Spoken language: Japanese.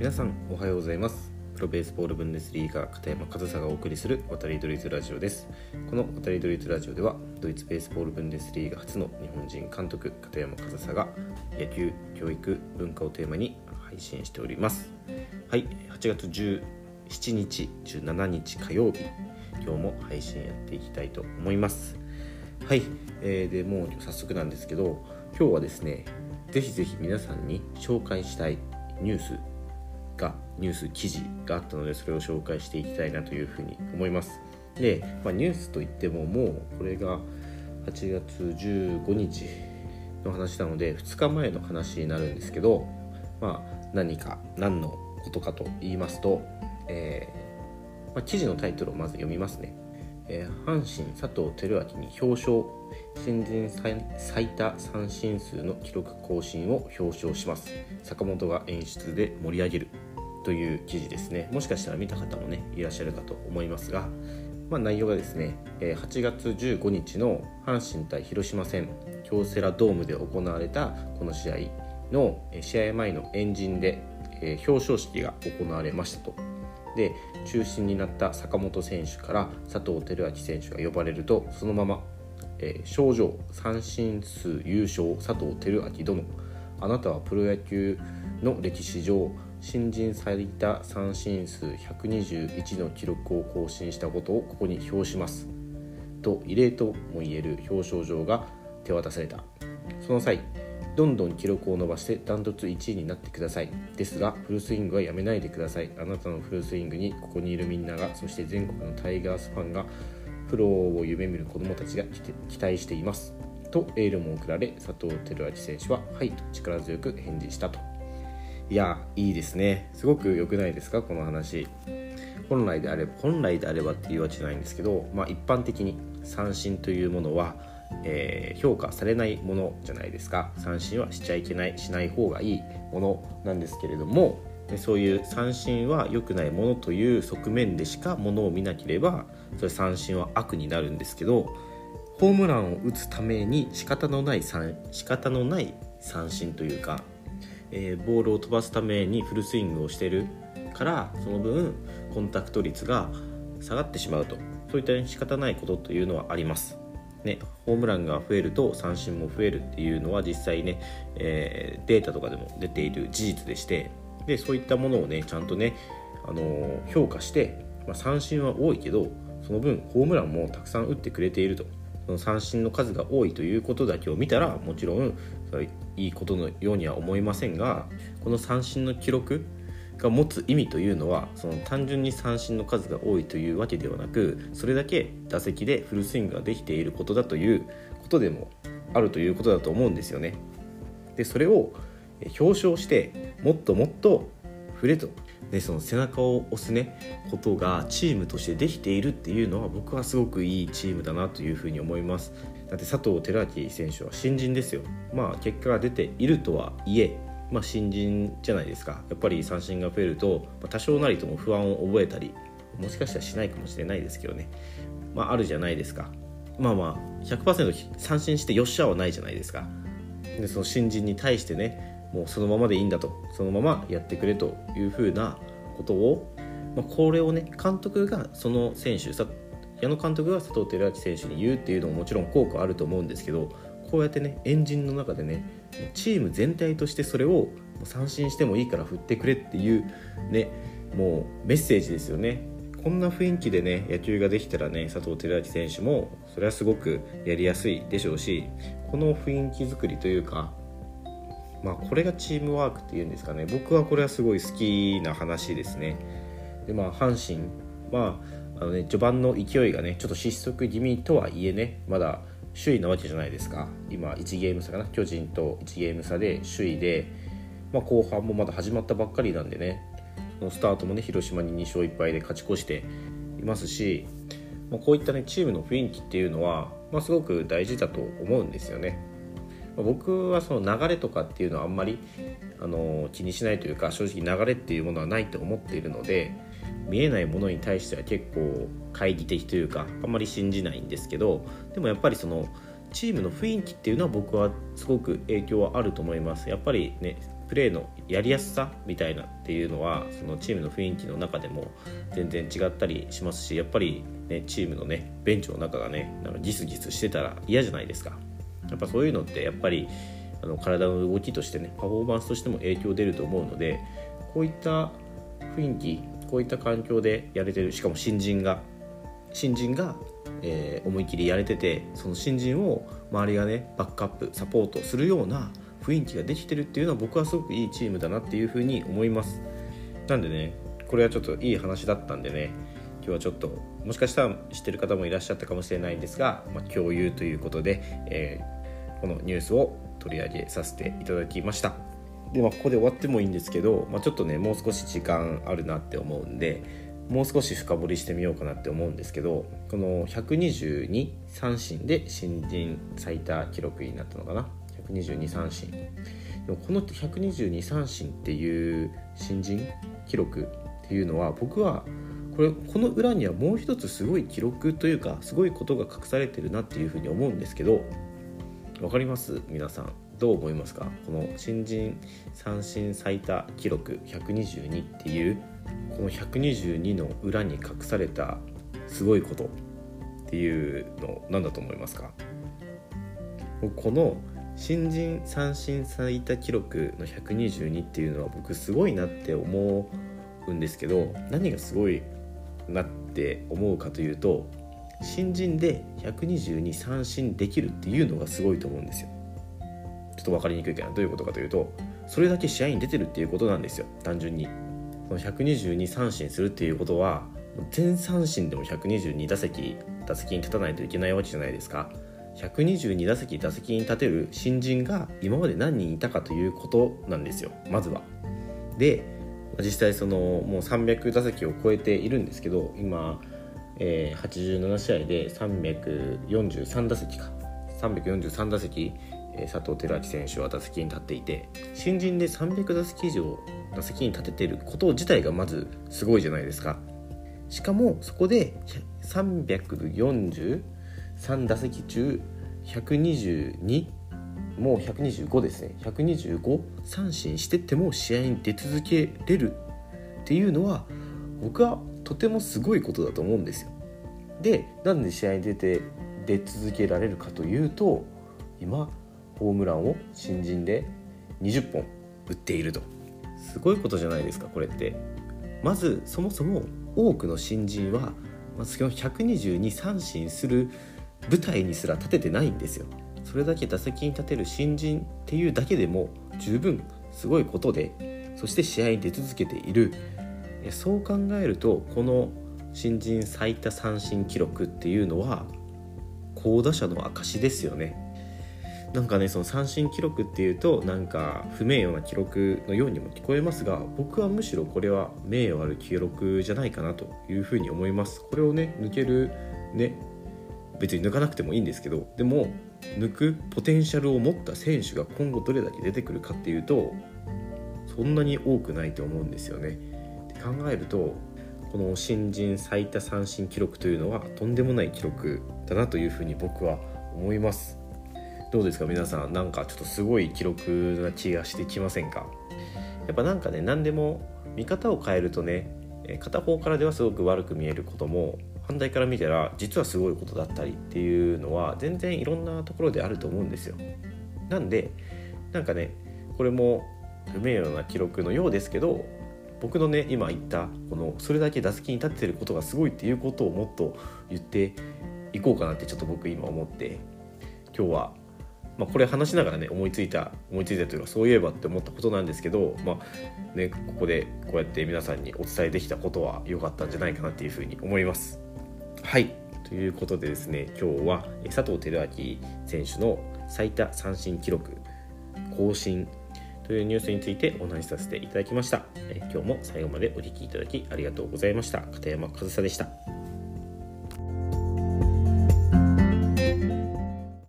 皆さんおはようございます。プロベースボールブンデスリーガ片山和沙がお送りする渡りドリーズラジオです。この渡りドリーズラジオではドイツベースボールブンデスリーガ初の日本人監督片山和沙が野球教育文化をテーマに配信しております。はい8月17日17日火曜日今日も配信やっていきたいと思います。はい、えー、でもう早速なんですけど今日はですねぜひぜひ皆さんに紹介したいニュースがニュース記事があったのでそれを紹介していきたいなというふうに思います。で、まあ、ニュースといってももうこれが8月15日の話なので2日前の話になるんですけどまあ何か何のことかと言いますと、えー、まあ、記事のタイトルをまず読みますね。えー、阪神佐藤輝明に表彰新人最多三振数の記録更新を表彰します。坂本が演出で盛り上げる。という記事ですね。もしかしたら見た方もねいらっしゃるかと思いますが、まあ、内容がですね8月15日の阪神対広島戦京セラドームで行われたこの試合の試合前の円陣で表彰式が行われましたと。で中心になった坂本選手から佐藤輝明選手が呼ばれるとそのまま、えー、症状三振数優勝佐藤輝明殿あなたはプロ野球の歴史上新人最多三振数121の記録を更新したことをここに表します。と異例ともいえる表彰状が手渡された。その際どんどん記録を伸ばしてダントツ1位になってください。ですがフルスイングはやめないでください。あなたのフルスイングにここにいるみんながそして全国のタイガースファンがプロを夢見る子どもたちが期待しています。とエールも送られ佐藤輝明選手は「はい」と力強く返事したと。いやいいですね。すごく良くないですか？この話。本来であれば本来であればっていうわけじゃないんですけど、まあ、一般的に三振というものはえー、評価されないものじゃないですか。三振はしちゃいけないしない方がいいものなんですけれどもそういう三振は良くないものという側面でしかものを見なければそれ三振は悪になるんですけどホームランを打つために仕方のない三仕方のない三振というか、えー、ボールを飛ばすためにフルスイングをしてるからその分コンタクト率が下がってしまうと。そういった仕方ないことというのはあります。ね、ホームランが増えると三振も増えるっていうのは実際ね、えー、データとかでも出ている事実でしてでそういったものをねちゃんとね、あのー、評価して、まあ、三振は多いけどその分ホームランもたくさん打ってくれていると。その三振の数が多いということだけを見たらもちろんいいことのようには思いませんがこの三振の記録が持つ意味というのはその単純に三振の数が多いというわけではなくそれだけ打席でフルスイングができていることだということでもあるということだと思うんですよね。でそれを表彰してもっともっと触れとでその背中を押すねことがチームとしてできているっていうのは僕はすごくいいチームだなというふうに思いますだって佐藤輝明選手は新人ですよ。まあ結果が出ているとはいえまあ、新人じゃないですか。やっぱり三振が増えると、まあ、多少なりとも不安を覚えたりもしかしたらしないかもしれないですけどね、まあ、あるじゃないですか。まあまあ100%三振してよっしゃはないじゃないですか。でその新人に対してねもうそのままでいいんだと。そのままやってくれというふうなことを、まあ、これをね監督がその選手矢野監督が佐藤輝明選手に言うっていうのももちろん効果あると思うんですけどこうやってねエンジンの中でねチーム全体としてそれを三振してもいいから振ってくれっていうねもうメッセージですよね。こんな雰囲気でね野球ができたらね佐藤輝明選手もそれはすごくやりやすいでしょうしこの雰囲気作りというかまあこれがチームワークっていうんですかね。僕はこれはすごい好きな話ですね。でまあ阪神まああのね序盤の勢いがねちょっと失速気味とはいえねまだ首位なわけじゃないですか今1ゲーム差かな巨人と1ゲーム差で首位で、まあ、後半もまだ始まったばっかりなんでねのスタートもね広島に2勝1敗で勝ち越していますし、まあ、こういったねチームの雰囲気っていうのは、まあ、すごく大事だと思うんですよね。まあ、僕はその流れとかっていうのはあんまりあの気にしないというか正直流れっていうものはないと思っているので見えないものに対しては結構懐疑的というかあんまり信じないんですけどでもやっぱりそのチームの雰囲気っていうのは僕はすごく影響はあると思います。やっぱりねプレーのやりやすさみたいなっていうのはそのチームの雰囲気の中でも全然違ったりしますしやっぱり、ね、チームのねベンチの中がねなんかギスギスしてたら嫌じゃないですか。やっぱそういうのってやっぱりあの体の動きとしてねパフォーマンスとしても影響出ると思うのでこういった雰囲気こういった環境でやれてるしかも新人が新人が、えー、思い切りやれててその新人を周りがねバックアップサポートするような雰囲気ができてるっていうのは僕はすごくいいチームだなっていうふうに思います。なんでねこれはちょっといい話だったんでね今日はちょっともしかしたら知ってる方もいらっしゃったかもしれないんですが、まあ、共有ということで、えー、このニュースを取り上げさせていただきました。で、まあ、ここで終わってもいいんですけど、まあ、ちょっとねもう少し時間あるなって思うんでもう少し深掘りしてみようかなって思うんですけどこの122三振で新人最多記録になったのかな？122三振。でもこの122三振っていう新人記録っていうのは僕はこれこの裏にはもう一つすごい記録というかすごいことが隠されてるなっていうふうに思うんですけど分かります？皆さん。どう思いますか？この新人三振最多記録122っていうこの122の裏に隠されたすごいことっていうの何だと思いますか？この新人三振最多記録の122っていうのは僕すごいなって思うんですけど何がすごいなって思うかというと新人で122三振できるっていうのがすごいと思うんですよ。ちょっと分かりにくいけどどういうことかというとそれだけ試合に出てるっていうことなんですよ。単純に。その122三振するっていうことは全三振でも122打席打席に立たないといけないわけじゃないですか。122打席打席に立てる新人が今まで何人いたかということなんですよ。まずは。で実際そのもう300打席を超えているんですけど今、えー、87試合で343打席か。343打席、佐藤輝明選手は打席に立っていて新人で300打席以上打席に立ててること自体がまずすごいじゃないですか。しかもそこで343打席中122もう125ですね125三振してても試合に出続けれるっていうのは僕はとてもすごいことだと思うんですよ。でなんで試合に出て出続けられるかというと今ホームランを新人で20本打っていると。すごいことじゃないですかこれって。まずそもそも多くの新人はまず122三振する舞台にすら立ててないんですよ。それだけ打席に立てる新人っていうだけでも十分すごいことでそして試合に出続けている。そう考えるとこの新人最多三振記録っていうのは好打者の証ですよね。なんかねその三振記録っていうとなんか不名誉な記録のようにも聞こえますが僕はむしろこれは名誉ある記録じゃないかなというふうに思いますこれをね抜けるね別に抜かなくてもいいんですけどでも抜くポテンシャルを持った選手が今後どれだけ出てくるかっていうとそんなに多くないと思うんですよね。って考えるとこの新人最多三振記録というのはとんでもない記録だなというふうに僕は思います。どうですか？皆さんなんかちょっとすごい記録な気がしてきませんか？やっぱなんかね何でも見方を変えるとね片方からではすごく悪く見えることも反対から見たら実はすごいことだったりっていうのは全然いろんなところであると思うんですよ。なんでなんかねこれも不名誉な記録のようですけど僕のね今言ったこのそれだけ打席に立ってることがすごいっていうことをもっと言っていこうかなってちょっと僕今思って今日はまあ、これ話しながらね思いついた思いついたというかそういえばって思ったことなんですけど、まあね、ここでこうやって皆さんにお伝えできたことは良かったんじゃないかなっていうふうに思います。はいということでですね今日は佐藤輝明選手の最多三振記録更新というニュースについてお話しさせていただきました。え今日も最後までお聴きいただきありがとうございました。片山和沙でした。